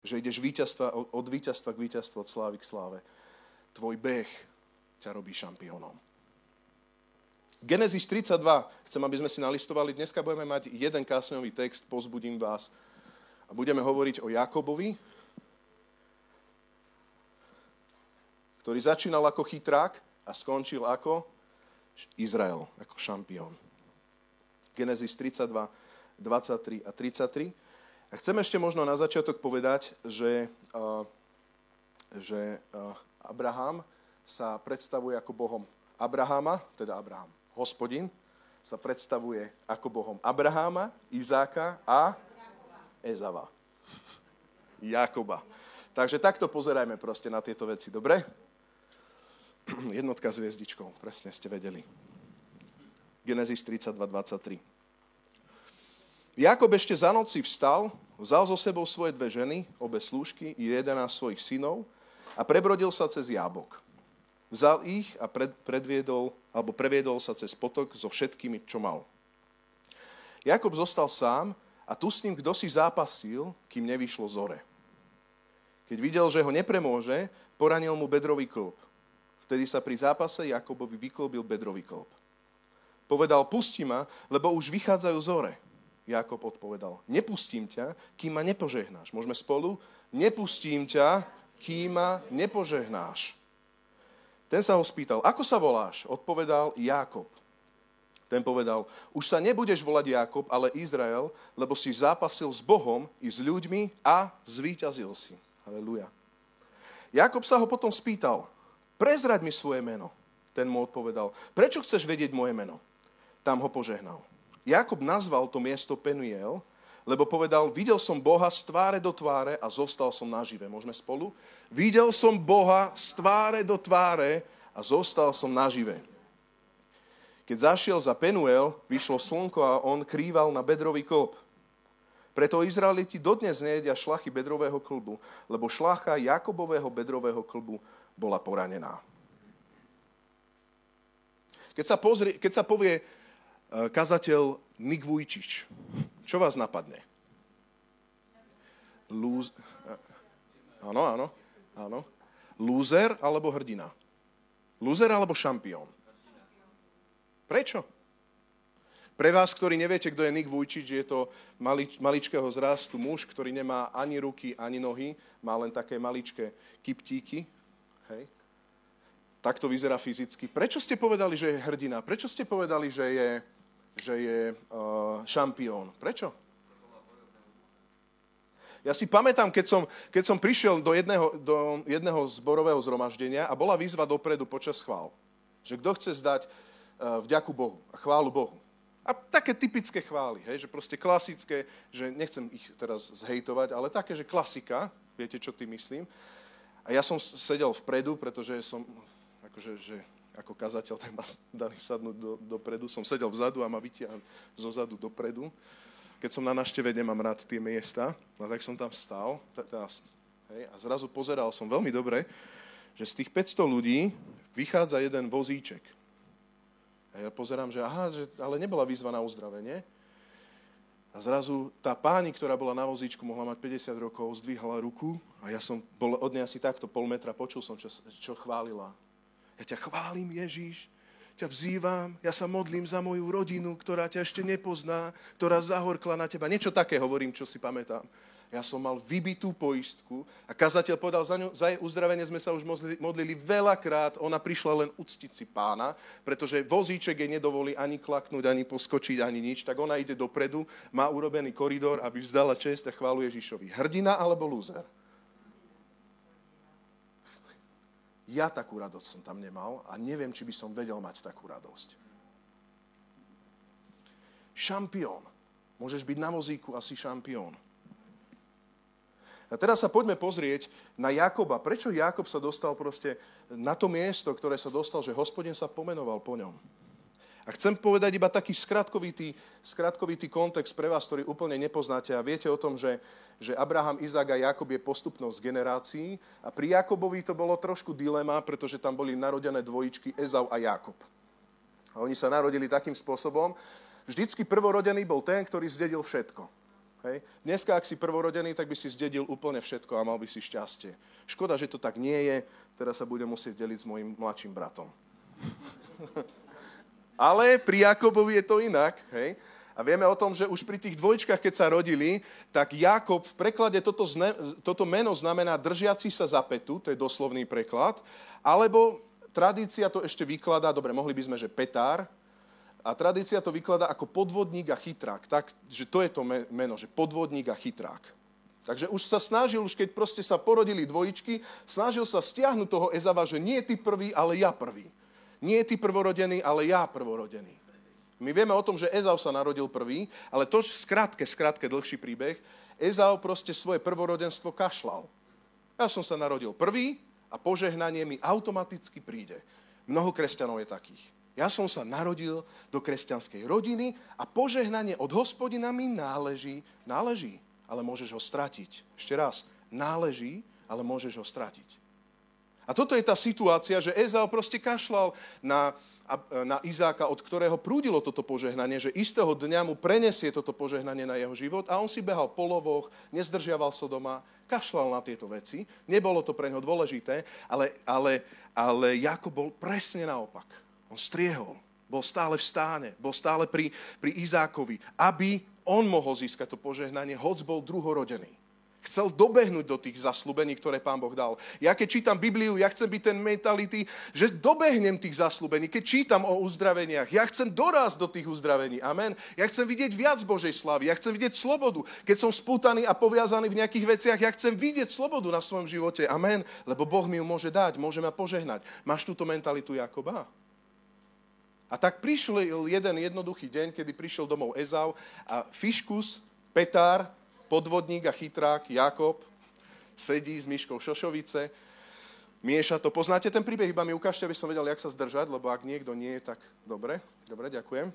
Že ideš od víťazstva k víťazstvu, od slávy k sláve. Tvoj beh ťa robí šampiónom. Genesis 32, chcem, aby sme si nalistovali, dneska budeme mať jeden kásňový text, pozbudím vás. A budeme hovoriť o Jakobovi, ktorý začínal ako chytrák a skončil ako Izrael, ako šampión. Genesis 32, 23 a 33. A chcem ešte možno na začiatok povedať, že, že Abraham sa predstavuje ako Bohom Abrahama, teda Abraham, hospodin, sa predstavuje ako Bohom Abraháma, Izáka a Ezava. Jakoba. Takže takto pozerajme proste na tieto veci, dobre? Jednotka s hviezdičkou, presne ste vedeli. Genesis 32, 23. Jakob ešte za noci vstal, vzal so sebou svoje dve ženy, obe slúžky i jeden svojich synov a prebrodil sa cez Jábok. Vzal ich a pred, predviedol, alebo previedol sa cez potok so všetkými, čo mal. Jakob zostal sám a tu s ním kdo si zápasil, kým nevyšlo zore. Keď videl, že ho nepremôže, poranil mu bedrový klb. Vtedy sa pri zápase Jakobovi vyklbil bedrový klb. Povedal, pusti ma, lebo už vychádzajú zore. Jakob odpovedal, nepustím ťa, kým ma nepožehnáš. Môžeme spolu? Nepustím ťa, kým ma nepožehnáš. Ten sa ho spýtal, ako sa voláš? Odpovedal Jákob. Ten povedal, už sa nebudeš volať Jákob, ale Izrael, lebo si zápasil s Bohom i s ľuďmi a zvíťazil si. Halelujá. Jakob sa ho potom spýtal, prezrať mi svoje meno. Ten mu odpovedal, prečo chceš vedieť moje meno? Tam ho požehnal. Jakob nazval to miesto Penuel, lebo povedal, videl som Boha z tváre do tváre a zostal som nažive. Môžeme spolu? Videl som Boha z tváre do tváre a zostal som nažive. Keď zašiel za Penuel, vyšlo slnko a on krýval na bedrový klb. Preto Izraeliti dodnes nejedia šlachy bedrového klbu, lebo šlacha Jakobového bedrového klbu bola poranená. Keď sa, pozrie, keď sa povie kazateľ Nik Vujčič, čo vás napadne? Lúz... Áno, áno, áno. Lúzer alebo hrdina? Lúzer alebo šampión? Prečo? Pre vás, ktorí neviete, kto je Nik Vujčič, je to mali, maličkého zrastu muž, ktorý nemá ani ruky, ani nohy, má len také maličké kyptíky. Hej. Tak to vyzerá fyzicky. Prečo ste povedali, že je hrdina? Prečo ste povedali, že je, že je uh, šampión. Prečo? Ja si pamätám, keď som, keď som prišiel do jedného, do jedného zborového zhromaždenia a bola výzva dopredu počas chvál, že kto chce zdať uh, vďaku Bohu a chválu Bohu. A také typické chvály, hej, že proste klasické, že nechcem ich teraz zhejtovať, ale také, že klasika, viete, čo tým myslím. A ja som sedel vpredu, pretože som, akože, že ako kazateľ, tak ma dali sadnúť do, dopredu. Som sedel vzadu a ma vytiahli zo zadu dopredu. Keď som na našteve, nemám rád tie miesta, no tak som tam stál a zrazu pozeral som veľmi dobre, že z tých 500 ľudí vychádza jeden vozíček. A ja pozerám, že aha, že, ale nebola výzva na uzdravenie. A zrazu tá páni, ktorá bola na vozíčku, mohla mať 50 rokov, zdvíhala ruku a ja som bol od nej asi takto pol metra, počul som, čo, čo chválila. Ja ťa chválim, Ježíš, ťa vzývam, ja sa modlím za moju rodinu, ktorá ťa ešte nepozná, ktorá zahorkla na teba. Niečo také hovorím, čo si pamätám. Ja som mal vybitú poistku a kazateľ povedal, za, ňu, za jej uzdravenie sme sa už modlili, veľakrát, ona prišla len uctiť si pána, pretože vozíček jej nedovolí ani klaknúť, ani poskočiť, ani nič, tak ona ide dopredu, má urobený koridor, aby vzdala čest a chválu Ježišovi. Hrdina alebo lúzer? Ja takú radosť som tam nemal a neviem, či by som vedel mať takú radosť. Šampión. Môžeš byť na vozíku asi šampión. A teraz sa poďme pozrieť na Jakoba. Prečo Jakob sa dostal proste na to miesto, ktoré sa dostal, že hospodin sa pomenoval po ňom. A chcem povedať iba taký skratkovitý, skratkovitý kontext pre vás, ktorý úplne nepoznáte a viete o tom, že, že Abraham, Izák a Jakob je postupnosť generácií a pri Jakobovi to bolo trošku dilema, pretože tam boli narodené dvojičky Ezau a Jakob. A oni sa narodili takým spôsobom, vždycky prvorodený bol ten, ktorý zdedil všetko. Hej. Dneska, ak si prvorodený, tak by si zdedil úplne všetko a mal by si šťastie. Škoda, že to tak nie je, teraz sa budem musieť deliť s mojim mladším bratom. Ale pri Jakobovi je to inak. Hej. A vieme o tom, že už pri tých dvojčkách, keď sa rodili, tak Jakob v preklade toto, zne, toto meno znamená držiaci sa za petu, to je doslovný preklad, alebo tradícia to ešte vykladá, dobre, mohli by sme, že petár, a tradícia to vykladá ako podvodník a chytrák. Tak, že to je to meno, že podvodník a chytrák. Takže už sa snažil, už keď proste sa porodili dvojičky, snažil sa stiahnuť toho Ezava, že nie ty prvý, ale ja prvý. Nie ty prvorodený, ale ja prvorodený. My vieme o tom, že Ezau sa narodil prvý, ale to skrátke, skrátke dlhší príbeh, Ezau proste svoje prvorodenstvo kašlal. Ja som sa narodil prvý, a požehnanie mi automaticky príde. Mnoho kresťanov je takých. Ja som sa narodil do kresťanskej rodiny a požehnanie od hospodina mi náleží. Náleží, ale môžeš ho stratiť. Ešte raz, náleží, ale môžeš ho stratiť. A toto je tá situácia, že Ezau proste kašlal na na Izáka, od ktorého prúdilo toto požehnanie, že istého dňa mu prenesie toto požehnanie na jeho život a on si behal po lovoch, nezdržiaval sa doma, kašľal na tieto veci. Nebolo to pre neho dôležité, ale, ale, ale Jakob bol presne naopak. On striehol, bol stále v stáne, bol stále pri, pri Izákovi, aby on mohol získať to požehnanie, hoc bol druhorodený. Chcel dobehnúť do tých zaslúbení, ktoré pán Boh dal. Ja keď čítam Bibliu, ja chcem byť ten mentality, že dobehnem tých zaslúbení. Keď čítam o uzdraveniach, ja chcem dorásť do tých uzdravení. Amen. Ja chcem vidieť viac Božej slavy. Ja chcem vidieť slobodu. Keď som spútaný a poviazaný v nejakých veciach, ja chcem vidieť slobodu na svojom živote. Amen. Lebo Boh mi ju môže dať, môže ma požehnať. Máš túto mentalitu Jakoba? A tak prišiel jeden jednoduchý deň, kedy prišiel domov Ezau a Fiškus, Petár, podvodník a chytrák Jakob sedí s myškou Šošovice, mieša to. Poznáte ten príbeh? Iba mi ukážte, aby som vedel, jak sa zdržať, lebo ak niekto nie je, tak dobre. Dobre, ďakujem.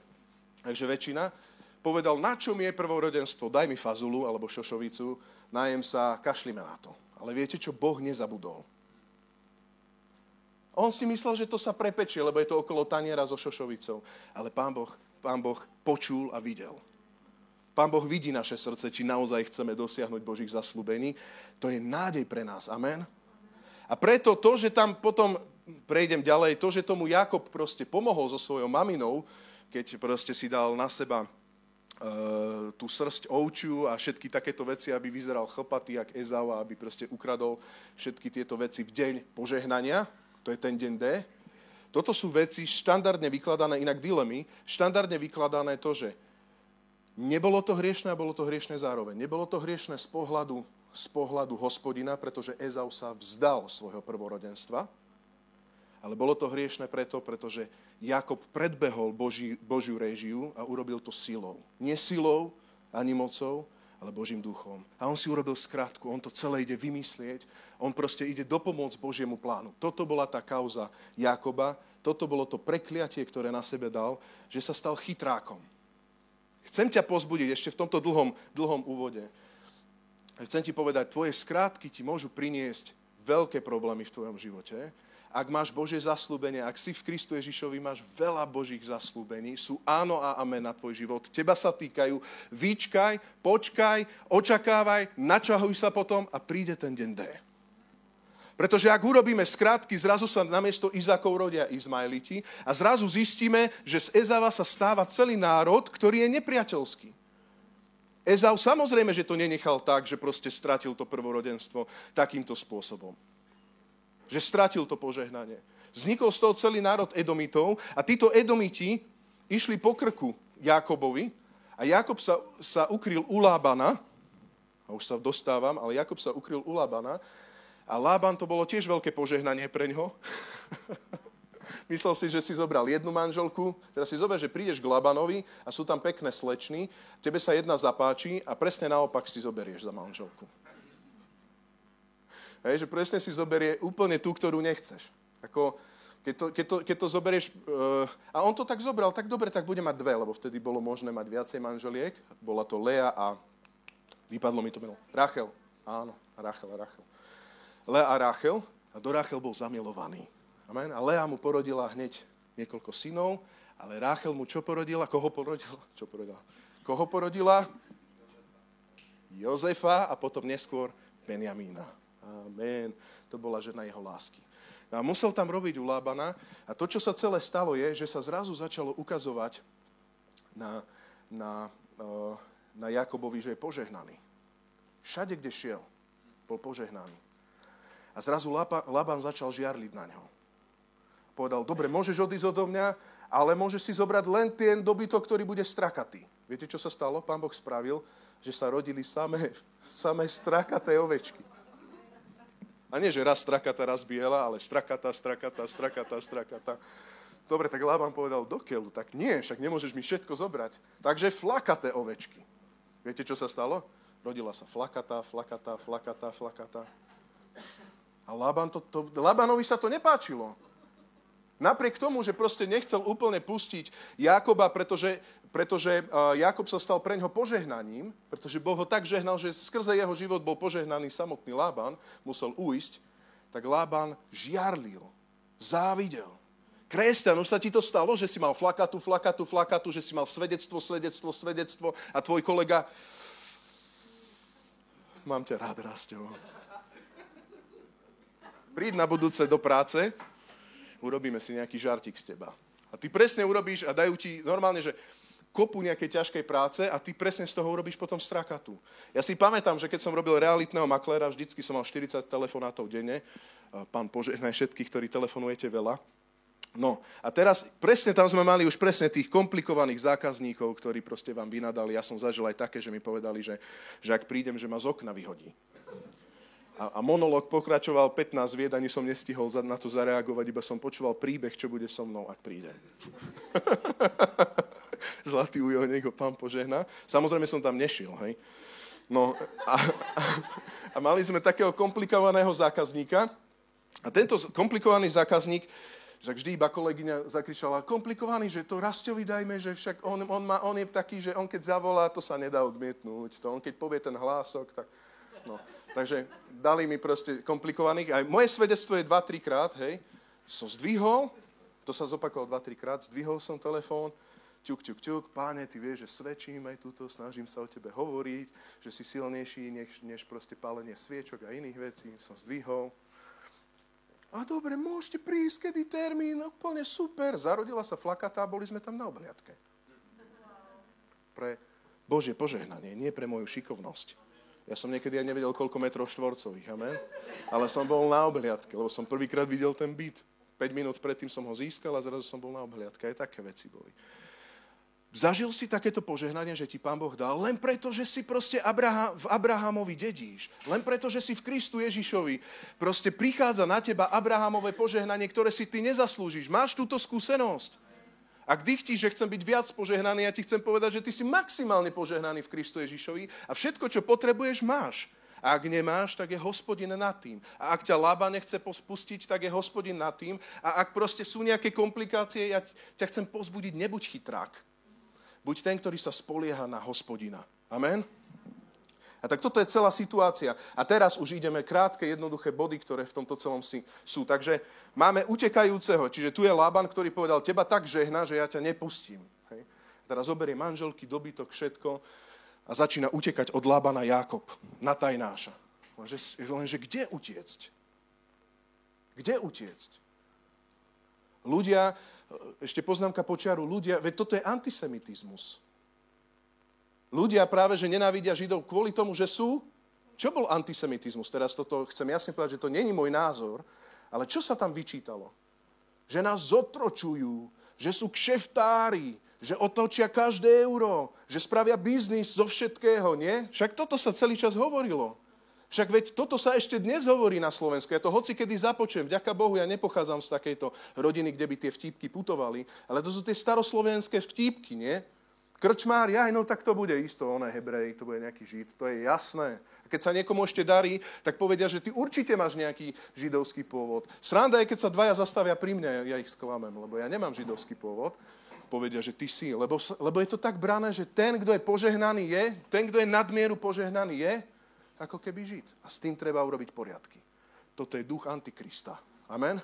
Takže väčšina. Povedal, na čo mi je prvorodenstvo? Daj mi fazulu alebo šošovicu, najem sa, kašlime na to. Ale viete čo? Boh nezabudol. On si myslel, že to sa prepečie, lebo je to okolo taniera so šošovicou. Ale pán Boh, pán boh počul a videl. Pán Boh vidí naše srdce, či naozaj chceme dosiahnuť Božích zaslúbení. To je nádej pre nás. Amen. A preto to, že tam potom, prejdem ďalej, to, že tomu Jakob proste pomohol so svojou maminou, keď proste si dal na seba uh, tú srst ovčiu a všetky takéto veci, aby vyzeral chlpatý, jak Ezau aby proste ukradol všetky tieto veci v deň požehnania, to je ten deň D. Toto sú veci štandardne vykladané, inak dilemy, štandardne vykladané to, že Nebolo to hriešne a bolo to hriešne zároveň. Nebolo to hriešne z pohľadu, z pohľadu hospodina, pretože Ezau sa vzdal svojho prvorodenstva, ale bolo to hriešne preto, pretože Jakob predbehol Boží, Božiu réžiu a urobil to silou. Nie silou ani mocou, ale Božím duchom. A on si urobil skratku, on to celé ide vymyslieť, on proste ide dopomôcť Božiemu plánu. Toto bola tá kauza Jakoba, toto bolo to prekliatie, ktoré na sebe dal, že sa stal chytrákom. Chcem ťa pozbudiť ešte v tomto dlhom, dlhom úvode. Chcem ti povedať, tvoje skrátky ti môžu priniesť veľké problémy v tvojom živote. Ak máš Božie zaslúbenie, ak si v Kristu Ježišovi máš veľa Božích zaslúbení, sú áno a amen na tvoj život. Teba sa týkajú. Vyčkaj, počkaj, očakávaj, načahuj sa potom a príde ten deň D. Pretože ak urobíme skrátky, zrazu sa namiesto Izakov rodia Izmaeliti a zrazu zistíme, že z Ezava sa stáva celý národ, ktorý je nepriateľský. Ezau samozrejme, že to nenechal tak, že proste stratil to prvorodenstvo takýmto spôsobom. Že stratil to požehnanie. Vznikol z toho celý národ Edomitov a títo Edomiti išli po krku Jakobovi a Jakob sa, sa ukryl u Lábana, a už sa dostávam, ale Jakob sa ukryl u Lábana a Lában to bolo tiež veľké požehnanie pre ňo. Myslel si, že si zobral jednu manželku, teraz si zober, že prídeš k Labanovi a sú tam pekné slečny, tebe sa jedna zapáči a presne naopak si zoberieš za manželku. Hej, že presne si zoberie úplne tú, ktorú nechceš. Ako, keď to, keď to, keď to zoberieš, uh, a on to tak zobral, tak dobre, tak bude mať dve, lebo vtedy bolo možné mať viacej manželiek. Bola to Lea a vypadlo mi to meno. Rachel. Áno, Rachel, Rachel. Lea a Rachel a do Rachel bol zamilovaný. Amen. A Lea mu porodila hneď niekoľko synov, ale Rachel mu čo porodila? Koho porodila? Čo porodila? Koho porodila? Jozefa a potom neskôr Benjamína. Amen. To bola žena jeho lásky. A musel tam robiť u Lábana a to, čo sa celé stalo, je, že sa zrazu začalo ukazovať na, na, na Jakobovi, že je požehnaný. Všade, kde šiel, bol požehnaný. A zrazu Laban začal žiarliť na ňo. Povedal, dobre, môžeš odísť odo mňa, ale môžeš si zobrať len ten dobytok, ktorý bude strakatý. Viete, čo sa stalo? Pán Boh spravil, že sa rodili samé, samé strakaté ovečky. A nie, že raz strakata, raz biela, ale strakata, strakata, strakata, strakata. Dobre, tak Lában povedal, do keľu, tak nie, však nemôžeš mi všetko zobrať. Takže flakaté ovečky. Viete, čo sa stalo? Rodila sa flakata, flakata, flakata, flakata. A Laban to, to, Labanovi sa to nepáčilo. Napriek tomu, že proste nechcel úplne pustiť Jakoba, pretože, pretože Jakob sa stal pre ňo požehnaním, pretože Boh ho tak žehnal, že skrze jeho život bol požehnaný samotný Lában, musel uísť, tak Lában žiarlil, závidel. Kresťan, už sa ti to stalo, že si mal flakatu, flakatu, flakatu, že si mal svedectvo, svedectvo, svedectvo a tvoj kolega... Mám ťa rád, Rastio. Príď na budúce do práce, urobíme si nejaký žartik z teba. A ty presne urobíš a dajú ti normálne, že kopu nejakej ťažkej práce a ty presne z toho urobíš potom strakatu. Ja si pamätám, že keď som robil realitného makléra, vždycky som mal 40 telefonátov denne. Pán požehnaj všetkých, ktorí telefonujete veľa. No a teraz presne tam sme mali už presne tých komplikovaných zákazníkov, ktorí proste vám vynadali. Ja som zažil aj také, že mi povedali, že, že ak prídem, že ma z okna vyhodí a, a monolog pokračoval 15 vied, ani som nestihol na to zareagovať, iba som počúval príbeh, čo bude so mnou, ak príde. Zlatý ujo, nech ho pán požehná. Samozrejme som tam nešiel, hej. No a, a, a mali sme takého komplikovaného zákazníka a tento komplikovaný zákazník, že vždy iba kolegyňa zakričala, komplikovaný, že to Rastovi dajme, že však on, on, má, on je taký, že on keď zavolá, to sa nedá odmietnúť. To on keď povie ten hlások, tak... No. Takže dali mi proste komplikovaných. Aj moje svedectvo je 2-3 krát, hej. Som zdvihol, to sa zopakovalo 2-3 krát, zdvihol som telefón, ťuk, ťuk, ťuk, páne, ty vieš, že svedčím aj túto, snažím sa o tebe hovoriť, že si silnejší než, než proste pálenie sviečok a iných vecí. Som zdvihol. A dobre, môžete prísť, kedy termín, úplne super. Zarodila sa flakatá, boli sme tam na obliadke. Pre Božie požehnanie, nie pre moju šikovnosť. Ja som niekedy aj nevedel, koľko metrov štvorcových, amen? Ale som bol na obhliadke, lebo som prvýkrát videl ten byt. 5 minút predtým som ho získal a zrazu som bol na obhliadke. Aj také veci boli. Zažil si takéto požehnanie, že ti Pán Boh dal, len preto, že si proste Abraham, v Abrahamovi dedíš. Len preto, že si v Kristu Ježišovi. Proste prichádza na teba Abrahamové požehnanie, ktoré si ty nezaslúžiš. Máš túto skúsenosť. Ak dychtíš, že chcem byť viac požehnaný, ja ti chcem povedať, že ty si maximálne požehnaný v Kristu Ježišovi a všetko, čo potrebuješ, máš. A ak nemáš, tak je hospodin nad tým. A ak ťa Lába nechce pospustiť, tak je hospodin nad tým. A ak proste sú nejaké komplikácie, ja ťa chcem pozbudiť, nebuď chytrák. Buď ten, ktorý sa spolieha na hospodina. Amen? A tak toto je celá situácia. A teraz už ideme krátke, jednoduché body, ktoré v tomto celom sú. Takže máme utekajúceho, čiže tu je Laban, ktorý povedal, teba tak žehna, že ja ťa nepustím. Hej. A teraz zoberie manželky, dobytok, všetko a začína utekať od Labana Jákob na tajnáša. Lenže, lenže kde utiecť? Kde utiecť? Ľudia, ešte poznámka počiaru, ľudia, veď toto je antisemitizmus. Ľudia práve, že nenávidia Židov kvôli tomu, že sú... Čo bol antisemitizmus? Teraz toto chcem jasne povedať, že to není môj názor, ale čo sa tam vyčítalo? Že nás zotročujú, že sú kšeftári, že otočia každé euro, že spravia biznis zo všetkého, nie? Však toto sa celý čas hovorilo. Však veď toto sa ešte dnes hovorí na Slovensku. Ja to hoci kedy započujem. Vďaka Bohu, ja nepochádzam z takejto rodiny, kde by tie vtípky putovali, ale to sú tie staroslovenské vtípky, nie? Krčmár, ja, no tak to bude isto, on je hebrej, to bude nejaký žid, to je jasné. A keď sa niekomu ešte darí, tak povedia, že ty určite máš nejaký židovský pôvod. Sranda je, keď sa dvaja zastavia pri mne, ja ich sklamem, lebo ja nemám židovský pôvod. Povedia, že ty si, lebo, lebo je to tak brané, že ten, kto je požehnaný je, ten, kto je nadmieru požehnaný je, ako keby žid. A s tým treba urobiť poriadky. Toto je duch Antikrista. Amen?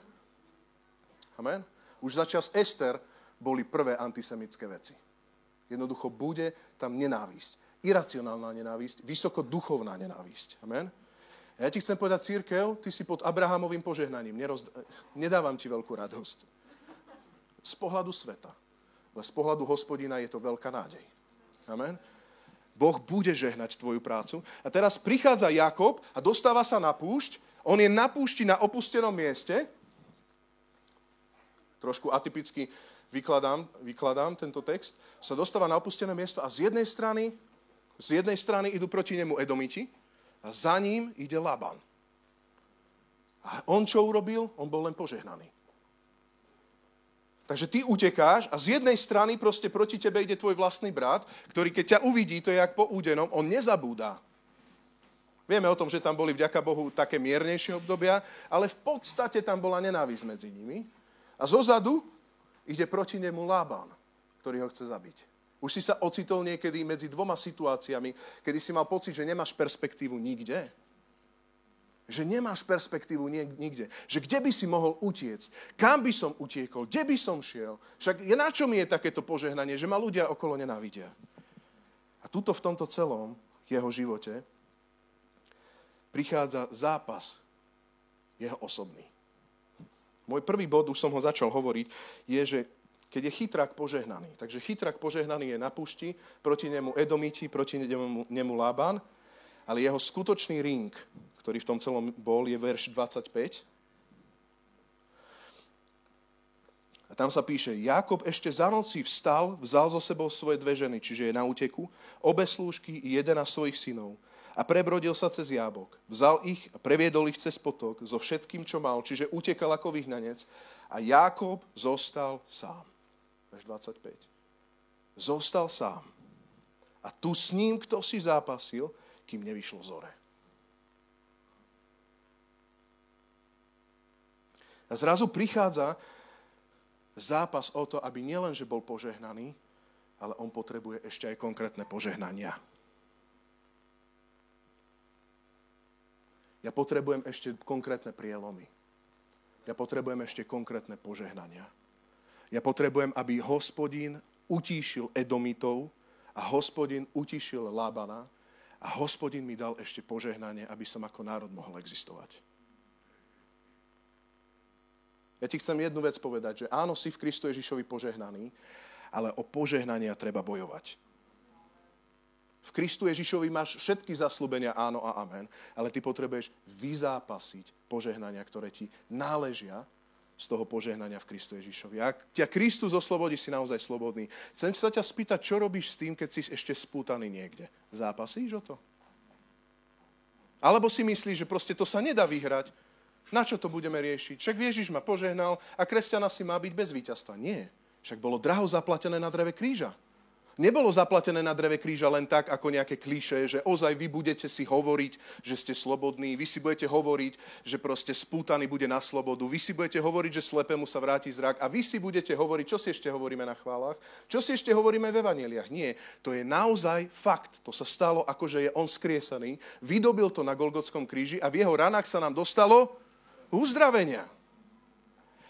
Amen? Už za čas Ester boli prvé antisemické veci. Jednoducho bude tam nenávisť. iracionálna nenávisť, vysokoduchovná nenávisť. Amen? A ja ti chcem povedať, církev, ty si pod Abrahamovým požehnaním. Neroz... Nedávam ti veľkú radosť. Z pohľadu sveta. Ale z pohľadu hospodina je to veľká nádej. Amen? Boh bude žehnať tvoju prácu. A teraz prichádza Jakob a dostáva sa na púšť. On je na púšti na opustenom mieste. Trošku atypicky vykladám, vykladám tento text. Sa dostáva na opustené miesto a z jednej strany z jednej strany idú proti nemu Edomiti a za ním ide Laban. A on čo urobil? On bol len požehnaný. Takže ty utekáš a z jednej strany proste proti tebe ide tvoj vlastný brat, ktorý keď ťa uvidí, to je jak po údenom, on nezabúda. Vieme o tom, že tam boli vďaka Bohu také miernejšie obdobia, ale v podstate tam bola nenávisť medzi nimi. A zozadu ide proti nemu Lában, ktorý ho chce zabiť. Už si sa ocitol niekedy medzi dvoma situáciami, kedy si mal pocit, že nemáš perspektívu nikde. Že nemáš perspektívu nikde. Že kde by si mohol utiecť? Kam by som utiekol? Kde by som šiel? Však na čo mi je takéto požehnanie, že ma ľudia okolo nenávidia? A tuto v tomto celom jeho živote prichádza zápas jeho osobný. Môj prvý bod, už som ho začal hovoriť, je, že keď je chytrak požehnaný. Takže chytrak požehnaný je na pušti, proti nemu Edomiti, proti nemu, nemu Lában, ale jeho skutočný ring, ktorý v tom celom bol, je verš 25. A tam sa píše, Jakob ešte za noci vstal, vzal zo sebou svoje dve ženy, čiže je na úteku, obe slúžky i jeden z svojich synov a prebrodil sa cez jábok. Vzal ich a previedol ich cez potok so všetkým, čo mal, čiže utekal ako vyhnanec a Jákob zostal sám verš 25. Zostal sám. A tu s ním, kto si zápasil, kým nevyšlo zore. A zrazu prichádza zápas o to, aby nielen, že bol požehnaný, ale on potrebuje ešte aj konkrétne požehnania. Ja potrebujem ešte konkrétne prielomy. Ja potrebujem ešte konkrétne požehnania. Ja potrebujem, aby hospodin utíšil Edomitov a hospodin utíšil Lábana a hospodin mi dal ešte požehnanie, aby som ako národ mohol existovať. Ja ti chcem jednu vec povedať, že áno, si v Kristu Ježišovi požehnaný, ale o požehnania treba bojovať. V Kristu Ježišovi máš všetky zaslúbenia áno a amen, ale ty potrebuješ vyzápasiť požehnania, ktoré ti náležia z toho požehnania v Kristu Ježišovi. Ak ťa Kristus oslobodí, si naozaj slobodný. Chcem sa ťa spýtať, čo robíš s tým, keď si ešte spútaný niekde? Zápasíš o to? Alebo si myslíš, že proste to sa nedá vyhrať? Na čo to budeme riešiť? Však Ježiš ma požehnal a kresťana si má byť bez víťazstva. Nie. Však bolo draho zaplatené na dreve kríža nebolo zaplatené na dreve kríža len tak, ako nejaké kliše, že ozaj vy budete si hovoriť, že ste slobodní, vy si budete hovoriť, že proste spútaný bude na slobodu, vy si budete hovoriť, že slepému sa vráti zrak a vy si budete hovoriť, čo si ešte hovoríme na chválach, čo si ešte hovoríme v evaneliách. Nie, to je naozaj fakt. To sa stalo, ako že je on skriesaný, vydobil to na Golgotskom kríži a v jeho ranách sa nám dostalo uzdravenia.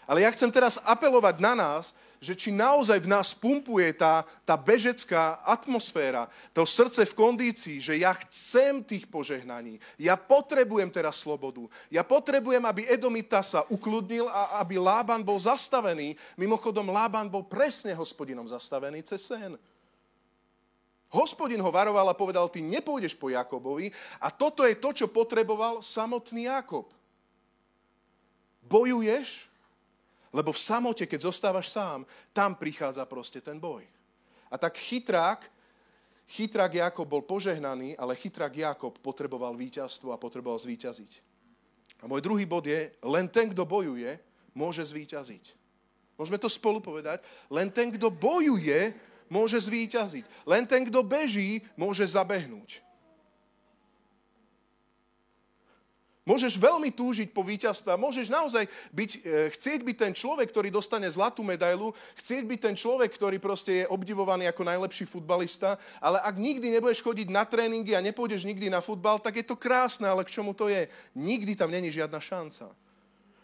Ale ja chcem teraz apelovať na nás, že či naozaj v nás pumpuje tá, tá bežecká atmosféra, to srdce v kondícii, že ja chcem tých požehnaní, ja potrebujem teraz slobodu, ja potrebujem, aby Edomita sa ukludnil a aby Lában bol zastavený. Mimochodom, Lában bol presne hospodinom zastavený cez sen. Hospodin ho varoval a povedal, ty nepôjdeš po Jakobovi a toto je to, čo potreboval samotný Jakob. Bojuješ, lebo v samote, keď zostávaš sám, tam prichádza proste ten boj. A tak chytrák, chytrák Jakob bol požehnaný, ale chytrák Jakob potreboval víťazstvo a potreboval zvíťaziť. A môj druhý bod je, len ten, kto bojuje, môže zvíťaziť. Môžeme to spolu povedať? Len ten, kto bojuje, môže zvíťaziť. Len ten, kto beží, môže zabehnúť. Môžeš veľmi túžiť po víťazstve. Môžeš naozaj byť, e, chcieť byť ten človek, ktorý dostane zlatú medailu, chcieť byť ten človek, ktorý proste je obdivovaný ako najlepší futbalista, ale ak nikdy nebudeš chodiť na tréningy a nepôjdeš nikdy na futbal, tak je to krásne, ale k čomu to je? Nikdy tam není žiadna šanca.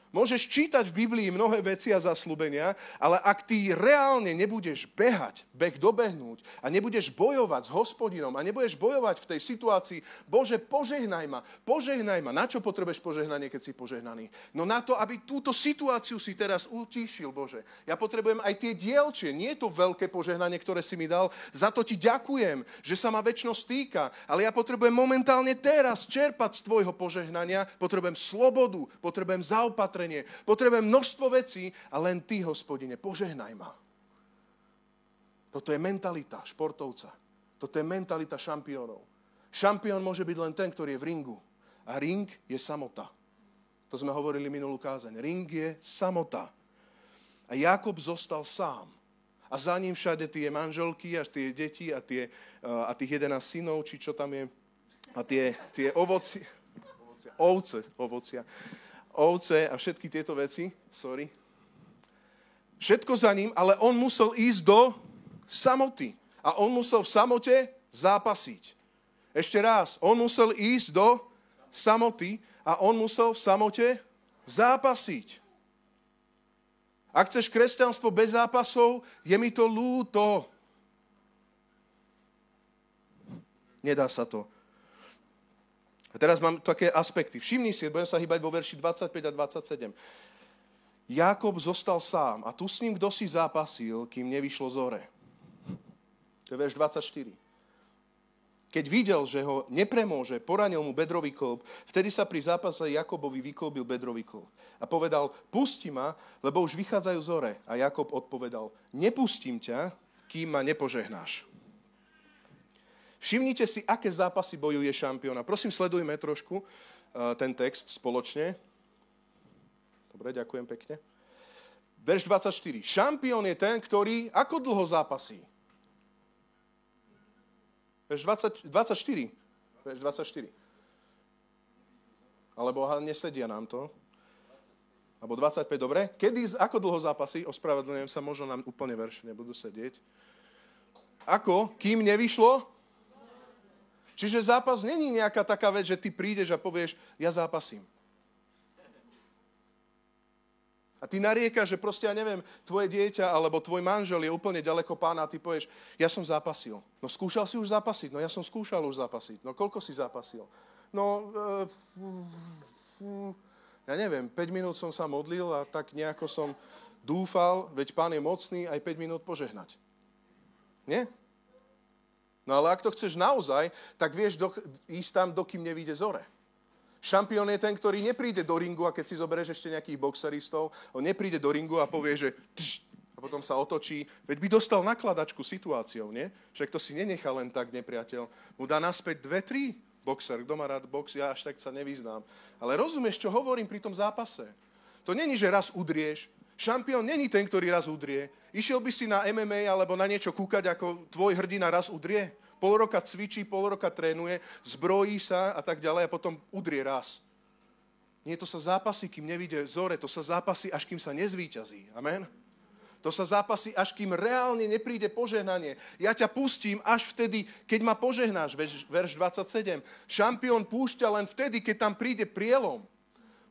Môžeš čítať v Biblii mnohé veci a zaslúbenia, ale ak ty reálne nebudeš behať, beh dobehnúť a nebudeš bojovať s hospodinom a nebudeš bojovať v tej situácii, Bože, požehnaj ma, požehnaj ma. Na čo potrebuješ požehnanie, keď si požehnaný? No na to, aby túto situáciu si teraz utíšil, Bože. Ja potrebujem aj tie dielčie, nie to veľké požehnanie, ktoré si mi dal, za to ti ďakujem, že sa ma väčšnosť týka, ale ja potrebujem momentálne teraz čerpať z tvojho požehnania, potrebujem slobodu, potrebujem zaopatrenie, opatrenie, potrebujem množstvo vecí a len ty, hospodine, požehnaj ma. Toto je mentalita športovca. Toto je mentalita šampiónov. Šampión môže byť len ten, ktorý je v ringu. A ring je samota. To sme hovorili minulú kázeň. Ring je samota. A Jakob zostal sám. A za ním všade tie manželky a tie deti a, tie, a tých 11 synov, či čo tam je, a tie, tie ovoci, ovce, ovocia ovce a všetky tieto veci. Sorry. Všetko za ním, ale on musel ísť do samoty. A on musel v samote zápasiť. Ešte raz, on musel ísť do samoty a on musel v samote zápasiť. Ak chceš kresťanstvo bez zápasov, je mi to lúto. Nedá sa to. A teraz mám také aspekty. Všimni si, budem sa hýbať vo verši 25 a 27. Jakob zostal sám a tu s ním kto si zápasil, kým nevyšlo zore. To je verš 24. Keď videl, že ho nepremôže, poranil mu bedrový klb, vtedy sa pri zápase Jakobovi vyklbil bedrový klb. A povedal, pusti ma, lebo už vychádzajú zore. A Jakob odpovedal, nepustím ťa, kým ma nepožehnáš. Všimnite si, aké zápasy bojuje šampióna. Prosím, sledujme trošku uh, ten text spoločne. Dobre, ďakujem pekne. Verš 24. Šampión je ten, ktorý ako dlho zápasí? Verš 20, 24. Verš 24. Alebo nesedia nám to. Alebo 25, dobre. Kedy, ako dlho zápasí? Ospravedlňujem sa, možno nám úplne verše nebudú sedieť. Ako? Kým nevyšlo? Čiže zápas není nejaká taká vec, že ty prídeš a povieš, ja zápasím. A ty nariekaš, že proste, ja neviem, tvoje dieťa alebo tvoj manžel je úplne ďaleko pána a ty povieš, ja som zápasil. No skúšal si už zápasiť? No ja som skúšal už zápasiť. No koľko si zápasil? No, uh, ja neviem, 5 minút som sa modlil a tak nejako som dúfal, veď pán je mocný aj 5 minút požehnať. Nie? No ale ak to chceš naozaj, tak vieš do, ísť tam, dokým nevíde zore. Šampión je ten, ktorý nepríde do ringu a keď si zoberieš ešte nejakých boxeristov, on nepríde do ringu a povie, že tš, a potom sa otočí. Veď by dostal nakladačku situáciou, nie? Však to si nenechá len tak nepriateľ. Mu dá naspäť dve, tri boxer. Kto má rád box, ja až tak sa nevyznám. Ale rozumieš, čo hovorím pri tom zápase? To není, že raz udrieš, Šampión není ten, ktorý raz udrie. Išiel by si na MMA alebo na niečo kúkať, ako tvoj hrdina raz udrie? Pol roka cvičí, pol roka trénuje, zbrojí sa a tak ďalej a potom udrie raz. Nie, to sa zápasí, kým nevidie zore, to sa zápasí, až kým sa nezvíťazí. Amen? To sa zápasí, až kým reálne nepríde požehnanie. Ja ťa pustím až vtedy, keď ma požehnáš, verš 27. Šampión púšťa len vtedy, keď tam príde prielom.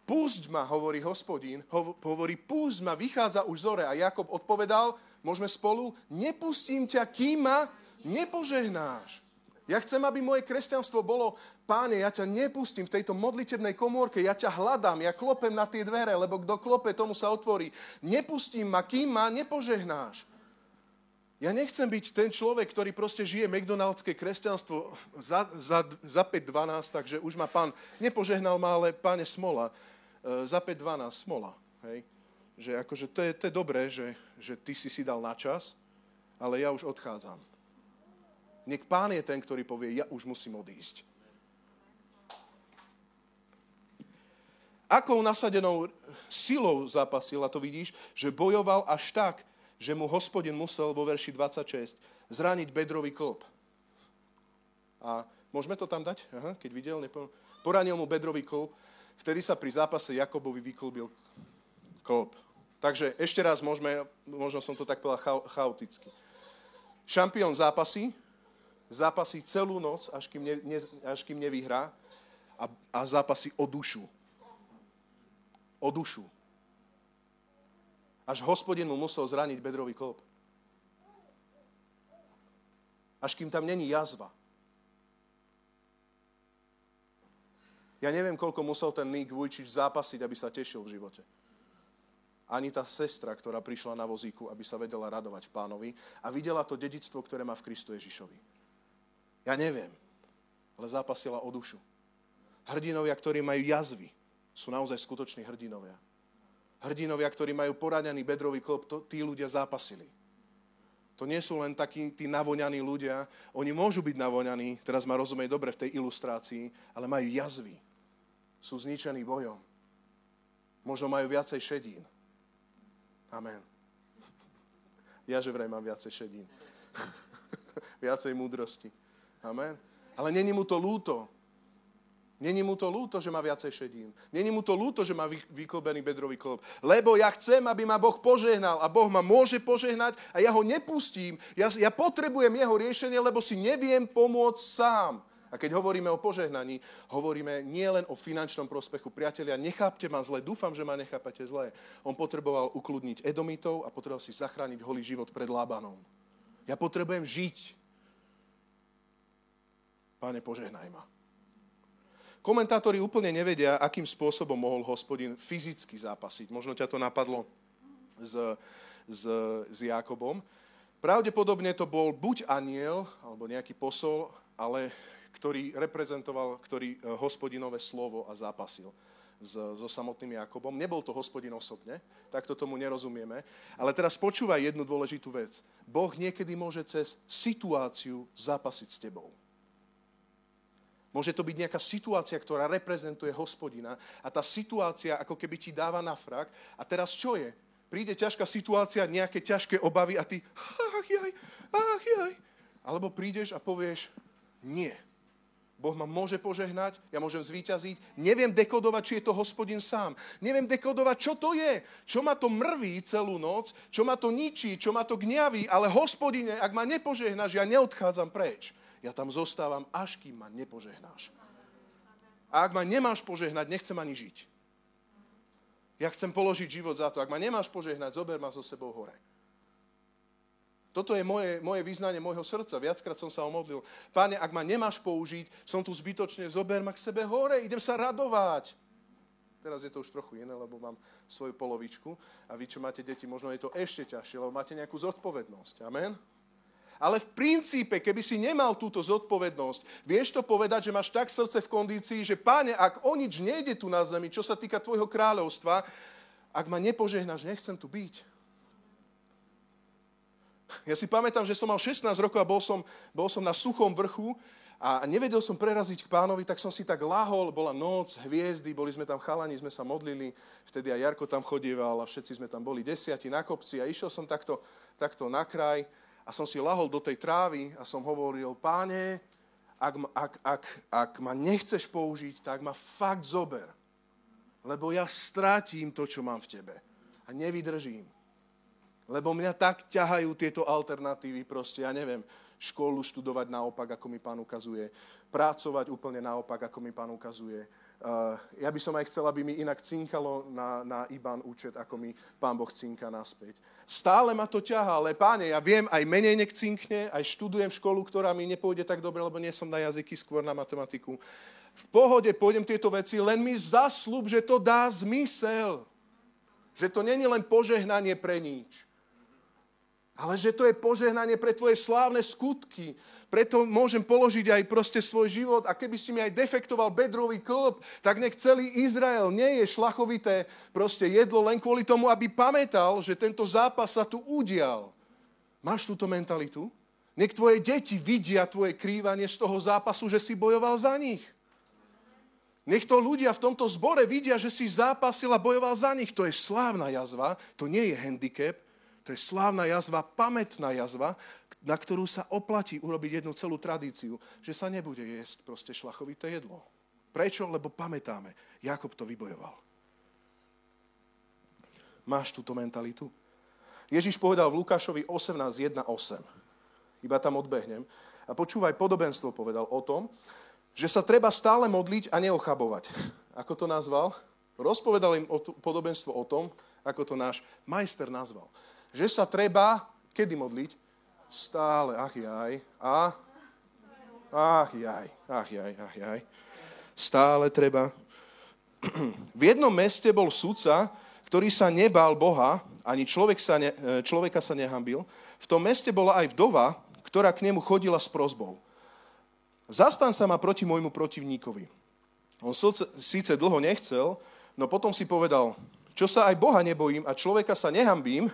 Púšť ma, hovorí hospodín, hovorí, púšť ma, vychádza už zore. A Jakob odpovedal, môžeme spolu, nepustím ťa, kým ma nepožehnáš. Ja chcem, aby moje kresťanstvo bolo, páne, ja ťa nepustím v tejto modlitebnej komórke, ja ťa hľadám, ja klopem na tie dvere, lebo kto klope, tomu sa otvorí. Nepustím ma, kým ma nepožehnáš. Ja nechcem byť ten človek, ktorý proste žije McDonaldské kresťanstvo za, za, za 5.12, takže už ma pán nepožehnal ma, ale páne smola. E, za 5.12 smola. Hej? Že akože to je, to je dobré, že, že ty si si dal na čas, ale ja už odchádzam. Nech pán je ten, ktorý povie, ja už musím odísť. Akou nasadenou silou zapasil, a to vidíš, že bojoval až tak, že mu hospodin musel vo verši 26 zraniť bedrový klop. A môžeme to tam dať? Aha, keď videl, nepo... poranil mu bedrový klop, Vtedy sa pri zápase Jakobovi vyklbil klop. Takže ešte raz môžeme, možno som to tak povedal chaoticky. Šampión zápasí, zápasí celú noc, až kým, ne, ne, až kým nevyhrá a, a zápasí o dušu. O dušu. Až hospodin mu musel zraniť bedrový klop. Až kým tam není jazva. Ja neviem, koľko musel ten Nick Vujčič zápasiť, aby sa tešil v živote. Ani tá sestra, ktorá prišla na vozíku, aby sa vedela radovať v pánovi a videla to dedictvo, ktoré má v Kristu Ježišovi. Ja neviem, ale zápasila o dušu. Hrdinovia, ktorí majú jazvy, sú naozaj skutoční hrdinovia. Hrdinovia, ktorí majú poranený bedrový klop, to, tí ľudia zápasili. To nie sú len takí tí navoňaní ľudia. Oni môžu byť navoňaní, teraz ma rozumieť dobre v tej ilustrácii, ale majú jazvy. Sú zničení bojom. Možno majú viacej šedín. Amen. Ja že vraj mám viacej šedín. viacej múdrosti. Amen. Ale není mu to lúto. Není mu to lúto, že má viacej šedín. Není mu to lúto, že má vyklbený bedrový klop. Lebo ja chcem, aby ma Boh požehnal a Boh ma môže požehnať a ja ho nepustím. Ja, ja potrebujem jeho riešenie, lebo si neviem pomôcť sám. A keď hovoríme o požehnaní, hovoríme nielen o finančnom prospechu. Priatelia, nechápte ma zle, dúfam, že ma nechápate zle. On potreboval ukludniť Edomitov a potreboval si zachrániť holý život pred Lábanom. Ja potrebujem žiť. Pane, požehnaj ma. Komentátori úplne nevedia, akým spôsobom mohol hospodin fyzicky zápasiť. Možno ťa to napadlo s, s, s Jakobom. Pravdepodobne to bol buď aniel, alebo nejaký posol, ale ktorý reprezentoval, ktorý e, hospodinové slovo a zápasil so samotným Jakobom. Nebol to hospodin osobne, takto tomu nerozumieme. Ale teraz počúvaj jednu dôležitú vec. Boh niekedy môže cez situáciu zápasiť s tebou. Môže to byť nejaká situácia, ktorá reprezentuje hospodina a tá situácia ako keby ti dáva na frak. A teraz čo je? Príde ťažká situácia, nejaké ťažké obavy a ty ach jaj, ach jaj. Alebo prídeš a povieš, nie. Boh ma môže požehnať, ja môžem zvíťaziť. Neviem dekodovať, či je to hospodin sám. Neviem dekodovať, čo to je. Čo ma to mrví celú noc, čo ma to ničí, čo ma to gňaví, ale hospodine, ak ma nepožehnáš, ja neodchádzam preč. Ja tam zostávam, až kým ma nepožehnáš. A ak ma nemáš požehnať, nechcem ani žiť. Ja chcem položiť život za to. Ak ma nemáš požehnať, zober ma so sebou hore. Toto je moje, moje význanie môjho srdca. Viackrát som sa omodlil. Páne, ak ma nemáš použiť, som tu zbytočne, zober ma k sebe hore, idem sa radovať. Teraz je to už trochu iné, lebo mám svoju polovičku a vy, čo máte deti, možno je to ešte ťažšie, lebo máte nejakú zodpovednosť. Amen? Ale v princípe, keby si nemal túto zodpovednosť, vieš to povedať, že máš tak srdce v kondícii, že páne, ak o nič nejde tu na zemi, čo sa týka tvojho kráľovstva, ak ma nepožehnáš, nechcem tu byť. Ja si pamätám, že som mal 16 rokov a bol som, bol som na suchom vrchu a nevedel som preraziť k pánovi, tak som si tak lahol, bola noc, hviezdy, boli sme tam chalani, sme sa modlili, vtedy aj Jarko tam chodieval a všetci sme tam boli desiati na kopci a išiel som takto, takto na kraj a som si lahol do tej trávy a som hovoril, páne, ak, ak, ak, ak ma nechceš použiť, tak ma fakt zober. Lebo ja strátim to, čo mám v tebe. A nevydržím. Lebo mňa tak ťahajú tieto alternatívy, proste, ja neviem, školu študovať naopak, ako mi pán ukazuje, pracovať úplne naopak, ako mi pán ukazuje, Uh, ja by som aj chcel, aby mi inak cinkalo na, na IBAN účet, ako mi pán Boh cinka naspäť. Stále ma to ťaha, ale páne, ja viem, aj menej nech cinkne, aj študujem školu, ktorá mi nepôjde tak dobre, lebo nie som na jazyky, skôr na matematiku. V pohode pôjdem tieto veci, len mi zaslúb, že to dá zmysel. Že to není len požehnanie pre nič ale že to je požehnanie pre tvoje slávne skutky. Preto môžem položiť aj proste svoj život a keby si mi aj defektoval bedrový klb, tak nech celý Izrael nie je šlachovité proste jedlo len kvôli tomu, aby pamätal, že tento zápas sa tu udial. Máš túto mentalitu? Nech tvoje deti vidia tvoje krývanie z toho zápasu, že si bojoval za nich. Nech to ľudia v tomto zbore vidia, že si zápasil a bojoval za nich. To je slávna jazva, to nie je handicap, to je slávna jazva, pamätná jazva, na ktorú sa oplatí urobiť jednu celú tradíciu, že sa nebude jesť proste šlachovité jedlo. Prečo? Lebo pamätáme, Jakob to vybojoval. Máš túto mentalitu? Ježiš povedal v Lukášovi 18.1.8. Iba tam odbehnem. A počúvaj, podobenstvo povedal o tom, že sa treba stále modliť a neochabovať. Ako to nazval? Rozpovedal im podobenstvo o tom, ako to náš majster nazval. Že sa treba, kedy modliť? Stále, ach jaj, a ach jaj, ach jaj, ach jaj. Stále treba. V jednom meste bol sudca, ktorý sa nebál Boha, ani človek sa ne, e, človeka sa nehambil. V tom meste bola aj vdova, ktorá k nemu chodila s prozbou. Zastan sa ma proti môjmu protivníkovi. On síce dlho nechcel, no potom si povedal, čo sa aj Boha nebojím a človeka sa nehambím,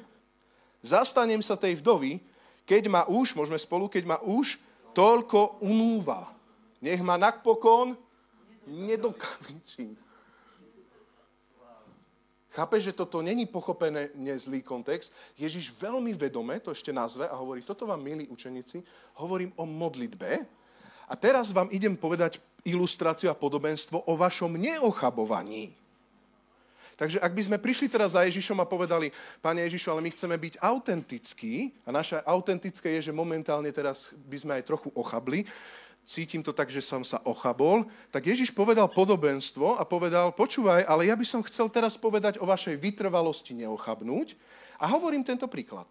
zastanem sa tej vdovy, keď ma už, môžeme spolu, keď ma už toľko unúva. Nech ma napokon nedokaličím. Chápe, že toto není pochopené nezlý kontext. Ježiš veľmi vedome to ešte nazve a hovorí, toto vám, milí učeníci, hovorím o modlitbe. A teraz vám idem povedať ilustráciu a podobenstvo o vašom neochabovaní. Takže ak by sme prišli teraz za Ježišom a povedali, Pane Ježišu, ale my chceme byť autentickí, a naše autentické je, že momentálne teraz by sme aj trochu ochabli, cítim to tak, že som sa ochabol, tak Ježiš povedal podobenstvo a povedal, počúvaj, ale ja by som chcel teraz povedať o vašej vytrvalosti neochabnúť a hovorím tento príklad.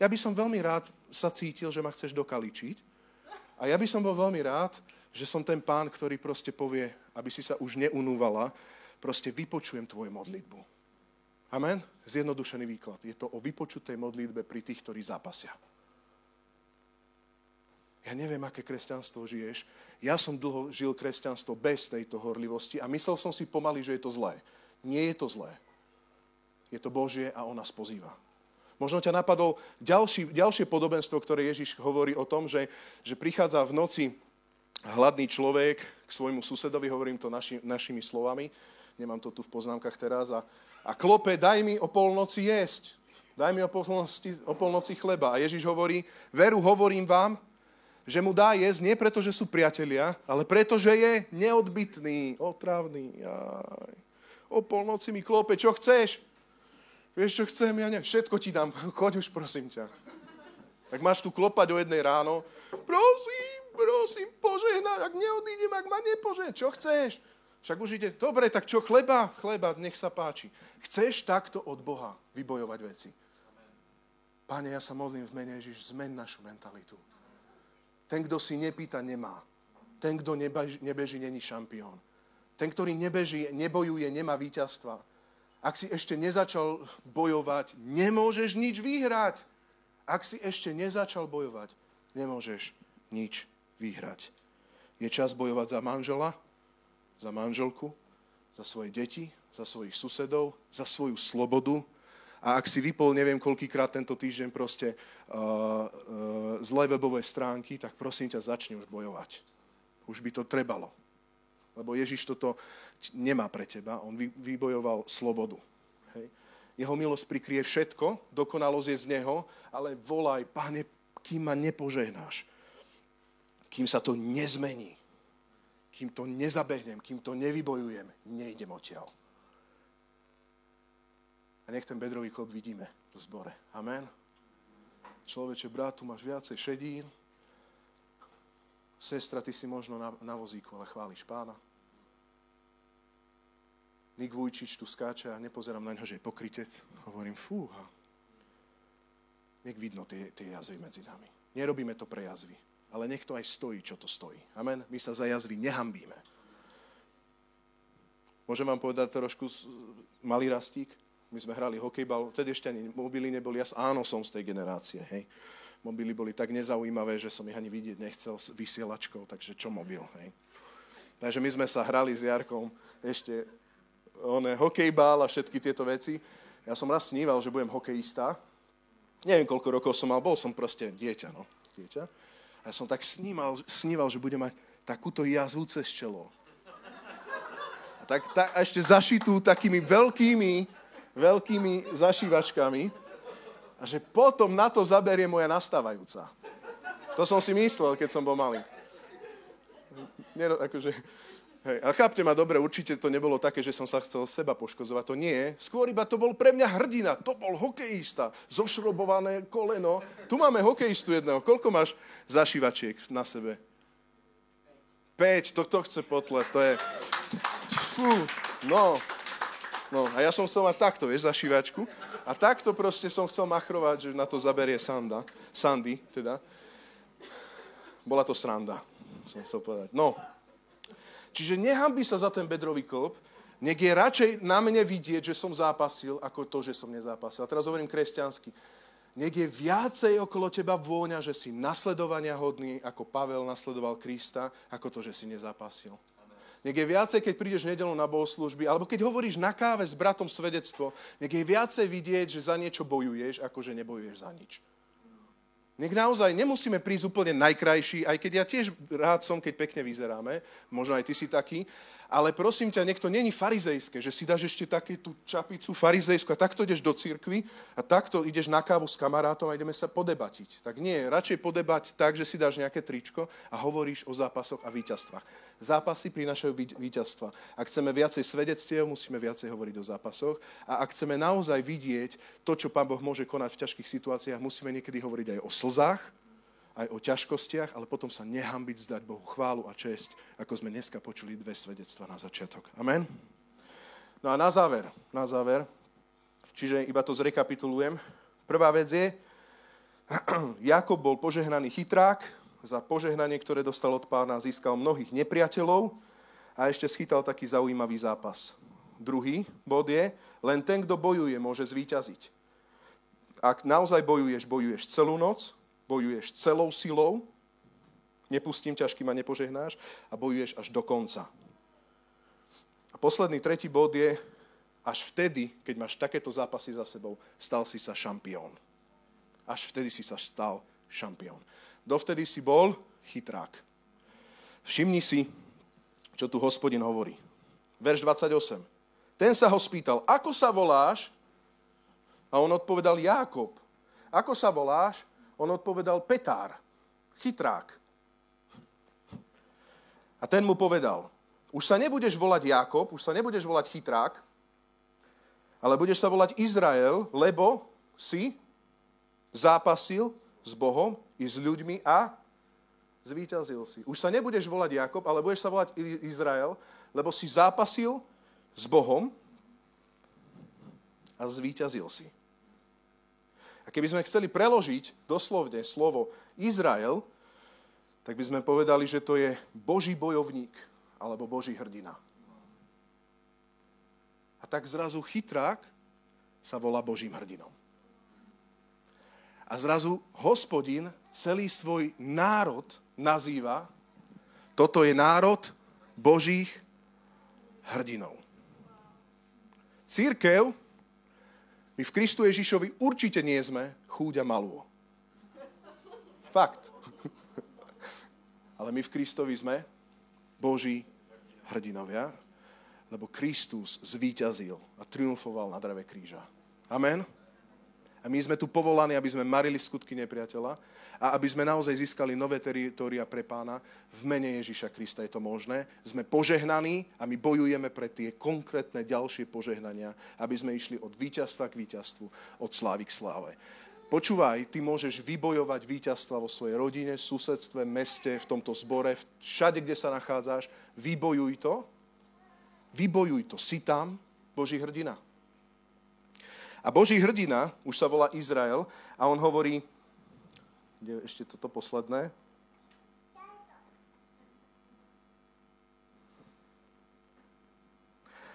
Ja by som veľmi rád sa cítil, že ma chceš dokaličiť a ja by som bol veľmi rád, že som ten pán, ktorý proste povie, aby si sa už neunúvala, proste vypočujem tvoju modlitbu. Amen? Zjednodušený výklad. Je to o vypočutej modlitbe pri tých, ktorí zápasia. Ja neviem, aké kresťanstvo žiješ. Ja som dlho žil kresťanstvo bez tejto horlivosti a myslel som si pomaly, že je to zlé. Nie je to zlé. Je to Božie a on nás pozýva. Možno ťa napadol ďalší, ďalšie podobenstvo, ktoré Ježiš hovorí o tom, že, že prichádza v noci hladný človek k svojmu susedovi, hovorím to naši, našimi slovami, nemám to tu v poznámkach teraz, a, a klope, daj mi o polnoci jesť, daj mi o polnoci, o polnoci chleba. A Ježiš hovorí, veru hovorím vám, že mu dá jesť nie preto, že sú priatelia, ale preto, že je neodbitný, otravný. Aj. O polnoci mi klope, čo chceš? Vieš, čo chcem? Ja ne. Všetko ti dám. Choď už, prosím ťa. Tak máš tu klopať o jednej ráno. Prosím, prosím, požehnať. Ak neodídem, ak ma nepožehná. Čo chceš? Však už ide. Dobre, tak čo chleba? Chleba, nech sa páči. Chceš takto od Boha vybojovať veci? Pane, ja sa modlím v mene Ježiš, zmen našu mentalitu. Ten, kto si nepýta, nemá. Ten, kto nebeží, není šampión. Ten, ktorý nebeží, nebojuje, nemá víťazstva. Ak si ešte nezačal bojovať, nemôžeš nič vyhrať. Ak si ešte nezačal bojovať, nemôžeš nič vyhrať. Je čas bojovať za manžela, za manželku, za svoje deti, za svojich susedov, za svoju slobodu, a ak si vypol neviem koľkýkrát tento týždeň proste uh, uh, zlé webové stránky, tak prosím ťa, začni už bojovať. Už by to trebalo. Lebo Ježiš toto nemá pre teba. On vy, vybojoval slobodu. Hej. Jeho milosť prikrie všetko, dokonalosť je z Neho, ale volaj, páne, kým ma nepožehnáš, kým sa to nezmení, kým to nezabehnem, kým to nevybojujem, nejdem odtiaľ. A nech ten bedrový chlop vidíme v zbore. Amen. Človeče, brat, tu máš viacej šedín. Sestra, ty si možno na, na vozíku, ale chváliš pána. Nik Vujčič tu skáče a nepozerám na ňo, že je pokrytec. Hovorím, fúha. Nech vidno tie, tie jazvy medzi nami. Nerobíme to pre jazvy, ale nech to aj stojí, čo to stojí. Amen. My sa za jazvy nehambíme. Môžem vám povedať trošku malý rastík? My sme hrali hokejbal, vtedy ešte ani mobily neboli. Ja áno, som z tej generácie, hej. Mobily boli tak nezaujímavé, že som ich ani vidieť nechcel s vysielačkou, takže čo mobil, hej. Takže my sme sa hrali s Jarkom ešte one, hokejbal a všetky tieto veci. Ja som raz sníval, že budem hokejista. Neviem, koľko rokov som mal, bol som proste dieťa, no. Dieťa. A ja som tak sníval, sníval že budem mať takúto jazvu cez čelo. A tak, tak, a ešte zašitú takými veľkými veľkými zašívačkami a že potom na to zaberie moja nastávajúca. To som si myslel, keď som bol malý. Nie, akože, hej, a chápte ma dobre, určite to nebolo také, že som sa chcel seba poškozovať. To nie. Skôr iba to bol pre mňa hrdina. To bol hokejista. Zošrobované koleno. Tu máme hokejistu jedného. Koľko máš zašívačiek na sebe? 5. To, to chce potles. To je... Fú, no. No a ja som chcel mať takto, vieš, zašívačku. A takto proste som chcel machrovať, že na to zaberie Sanda. Sandy, teda. Bola to sranda, som chcel povedať. No. Čiže nehambí sa za ten bedrový klop, nech je radšej na mne vidieť, že som zápasil, ako to, že som nezápasil. A teraz hovorím kresťansky. Nech je viacej okolo teba vôňa, že si nasledovania hodný, ako Pavel nasledoval Krista, ako to, že si nezápasil. Nech je viacej, keď prídeš nedelu na bohoslužby, alebo keď hovoríš na káve s bratom svedectvo, nech je viacej vidieť, že za niečo bojuješ, ako že nebojuješ za nič. Nech naozaj nemusíme prísť úplne najkrajší, aj keď ja tiež rád som, keď pekne vyzeráme, možno aj ty si taký, ale prosím ťa, nech to není farizejské, že si dáš ešte také tú čapicu farizejskú a takto ideš do cirkvy a takto ideš na kávu s kamarátom a ideme sa podebatiť. Tak nie, radšej podebať tak, že si dáš nejaké tričko a hovoríš o zápasoch a víťazstvách. Zápasy prinášajú víťazstva. Ak chceme viacej svedectiev, musíme viacej hovoriť o zápasoch a ak chceme naozaj vidieť to, čo Pán Boh môže konať v ťažkých situáciách, musíme niekedy hovoriť aj o slzách, aj o ťažkostiach, ale potom sa nehambiť zdať Bohu chválu a česť, ako sme dneska počuli dve svedectva na začiatok. Amen? No a na záver, na záver, čiže iba to zrekapitulujem. Prvá vec je, Jakob bol požehnaný chytrák, za požehnanie, ktoré dostal od pána, získal mnohých nepriateľov a ešte schytal taký zaujímavý zápas. Druhý bod je, len ten, kto bojuje, môže zvíťaziť. Ak naozaj bojuješ, bojuješ celú noc, bojuješ celou silou, nepustím ťa, ma nepožehnáš a bojuješ až do konca. A posledný, tretí bod je, až vtedy, keď máš takéto zápasy za sebou, stal si sa šampión. Až vtedy si sa stal šampión. Dovtedy si bol chytrák. Všimni si, čo tu hospodin hovorí. Verš 28. Ten sa ho spýtal, ako sa voláš? A on odpovedal, Jákob. Ako sa voláš? On odpovedal Petár, chytrák. A ten mu povedal, už sa nebudeš volať Jakob, už sa nebudeš volať chytrák, ale budeš sa volať Izrael, lebo si zápasil s Bohom i s ľuďmi a zvíťazil si. Už sa nebudeš volať Jakob, ale budeš sa volať Izrael, lebo si zápasil s Bohom a zvíťazil si. A keby sme chceli preložiť doslovne slovo Izrael, tak by sme povedali, že to je Boží bojovník alebo Boží hrdina. A tak zrazu chytrák sa volá Božím hrdinom. A zrazu hospodin celý svoj národ nazýva, toto je národ Božích hrdinov. Církev my v Kristu Ježišovi určite nie sme chúďa malú. Fakt. Ale my v Kristovi sme Boží hrdinovia, lebo Kristus zvíťazil a triumfoval na dreve kríža. Amen. A my sme tu povolaní, aby sme marili skutky nepriateľa a aby sme naozaj získali nové teritória pre pána. V mene Ježiša Krista je to možné. Sme požehnaní a my bojujeme pre tie konkrétne ďalšie požehnania, aby sme išli od víťazstva k víťazstvu, od slávy k sláve. Počúvaj, ty môžeš vybojovať víťazstva vo svojej rodine, susedstve, meste, v tomto zbore, všade, kde sa nachádzaš. Vybojuj to. Vybojuj to. Si tam, Boží hrdina. A Boží hrdina, už sa volá Izrael, a on hovorí, kde ešte toto posledné,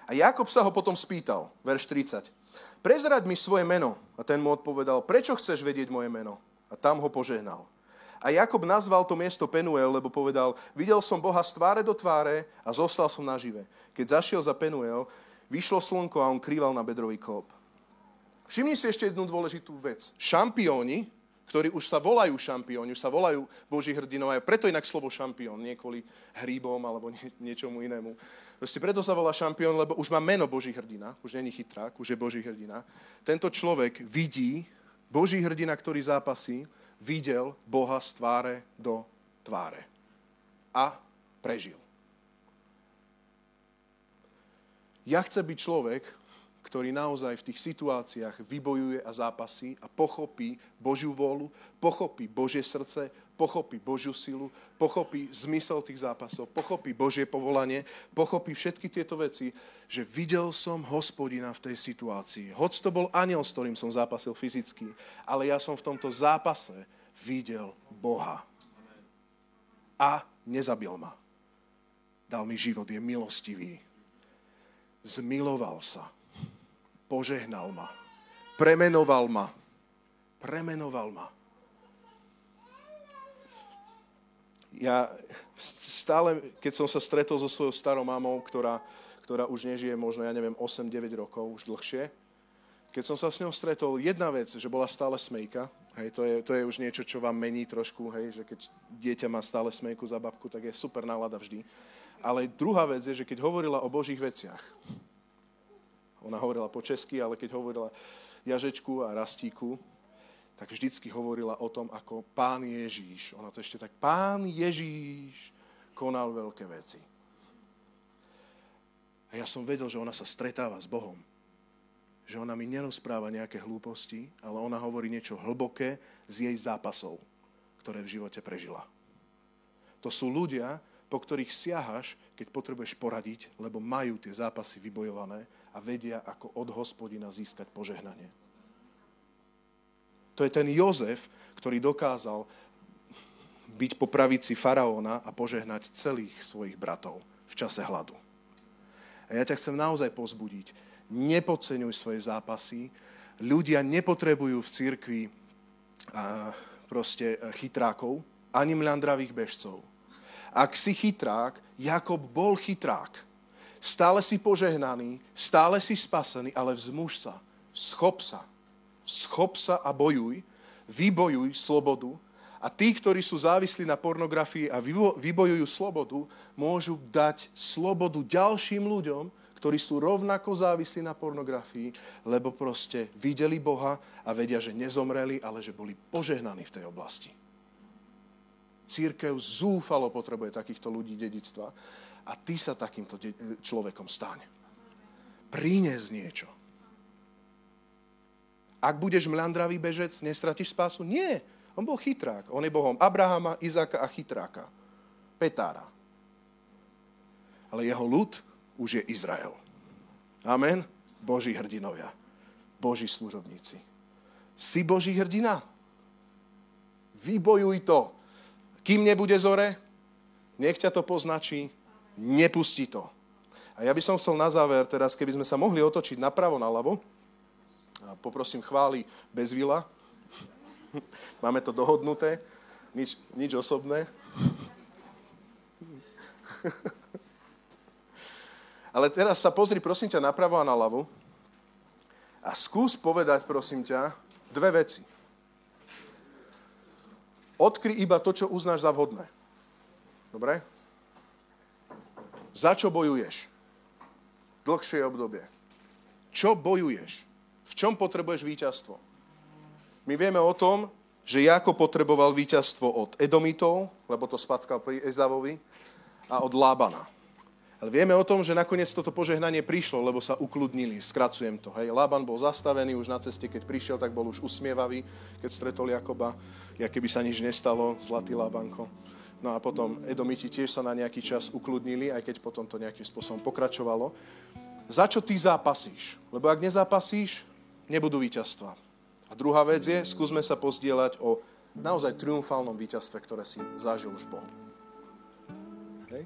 A Jakob sa ho potom spýtal, verš 30. Prezrať mi svoje meno. A ten mu odpovedal, prečo chceš vedieť moje meno? A tam ho požehnal. A Jakob nazval to miesto Penuel, lebo povedal, videl som Boha z tváre do tváre a zostal som nažive. Keď zašiel za Penuel, vyšlo slnko a on krýval na bedrový klop. Všimni si ešte jednu dôležitú vec. Šampióni, ktorí už sa volajú šampióni, už sa volajú Boží hrdinou, a preto inak slovo šampión, nie kvôli hríbom alebo nie, niečomu inému. Proste preto sa volá šampión, lebo už má meno Boží hrdina, už není chytrák, už je Boží hrdina. Tento človek vidí, Boží hrdina, ktorý zápasí, videl Boha z tváre do tváre. A prežil. Ja chcem byť človek, ktorý naozaj v tých situáciách vybojuje a zápasí a pochopí Božiu vôľu, pochopí Božie srdce, pochopí Božiu silu, pochopí zmysel tých zápasov, pochopí Božie povolanie, pochopí všetky tieto veci, že videl som hospodina v tej situácii. Hoď to bol aniel, s ktorým som zápasil fyzicky, ale ja som v tomto zápase videl Boha. A nezabil ma. Dal mi život, je milostivý. Zmiloval sa požehnal ma. Premenoval ma. Premenoval ma. Ja stále, keď som sa stretol so svojou starou mamou, ktorá, ktorá už nežije možno, ja neviem, 8-9 rokov, už dlhšie, keď som sa s ňou stretol, jedna vec, že bola stále smejka, hej, to je, to je už niečo, čo vám mení trošku, hej, že keď dieťa má stále smejku za babku, tak je super nálada vždy. Ale druhá vec je, že keď hovorila o Božích veciach, ona hovorila po česky, ale keď hovorila jažečku a rastíku, tak vždycky hovorila o tom, ako pán Ježíš, ona to ešte tak, pán Ježíš konal veľké veci. A ja som vedel, že ona sa stretáva s Bohom. Že ona mi nerozpráva nejaké hlúposti, ale ona hovorí niečo hlboké z jej zápasov, ktoré v živote prežila. To sú ľudia, po ktorých siahaš, keď potrebuješ poradiť, lebo majú tie zápasy vybojované a vedia, ako od hospodina získať požehnanie. To je ten Jozef, ktorý dokázal byť po pravici faraóna a požehnať celých svojich bratov v čase hladu. A ja ťa chcem naozaj pozbudiť. Nepodceňuj svoje zápasy. Ľudia nepotrebujú v cirkvi proste chytrákov, ani mľandravých bežcov. Ak si chytrák, Jakob bol chytrák. Stále si požehnaný, stále si spasený, ale vzmuž sa, schop sa. Schop sa a bojuj, vybojuj slobodu a tí, ktorí sú závislí na pornografii a vybojujú slobodu, môžu dať slobodu ďalším ľuďom, ktorí sú rovnako závislí na pornografii, lebo proste videli Boha a vedia, že nezomreli, ale že boli požehnaní v tej oblasti. Církev zúfalo potrebuje takýchto ľudí dedictva a ty sa takýmto človekom staň. Prínes niečo. Ak budeš mľandravý bežec, nestratíš spásu? Nie. On bol chytrák. On je Bohom Abrahama, Izáka a chytráka. Petára. Ale jeho ľud už je Izrael. Amen. Boží hrdinovia. Boží služobníci. Si Boží hrdina? Vybojuj to. Kým nebude zore, nech ťa to poznačí, nepustí to. A ja by som chcel na záver, teraz keby sme sa mohli otočiť napravo, naľavo, a poprosím chváli bez vila. Máme to dohodnuté, nič, nič osobné. Ale teraz sa pozri, prosím ťa, napravo a naľavo a skús povedať, prosím ťa, dve veci. Odkry iba to, čo uznáš za vhodné. Dobre? Za čo bojuješ? Dlhšie obdobie. Čo bojuješ? V čom potrebuješ víťazstvo? My vieme o tom, že Jako potreboval víťazstvo od Edomitov, lebo to spackal pri Ezavovi, a od Lábana. Ale vieme o tom, že nakoniec toto požehnanie prišlo, lebo sa ukludnili. Skracujem to. Hej. Lában bol zastavený už na ceste, keď prišiel, tak bol už usmievavý, keď stretol Jakoba. Ja keby sa nič nestalo, zlatý Lábanko. No a potom Edomiti tiež sa na nejaký čas ukludnili, aj keď potom to nejakým spôsobom pokračovalo. Za čo ty zápasíš? Lebo ak nezápasíš, nebudú víťazstva. A druhá vec je, skúsme sa pozdieľať o naozaj triumfálnom víťazstve, ktoré si zažil už Boh. Hej.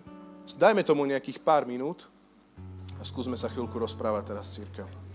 Dajme tomu nejakých pár minút a skúsme sa chvíľku rozprávať teraz s církev.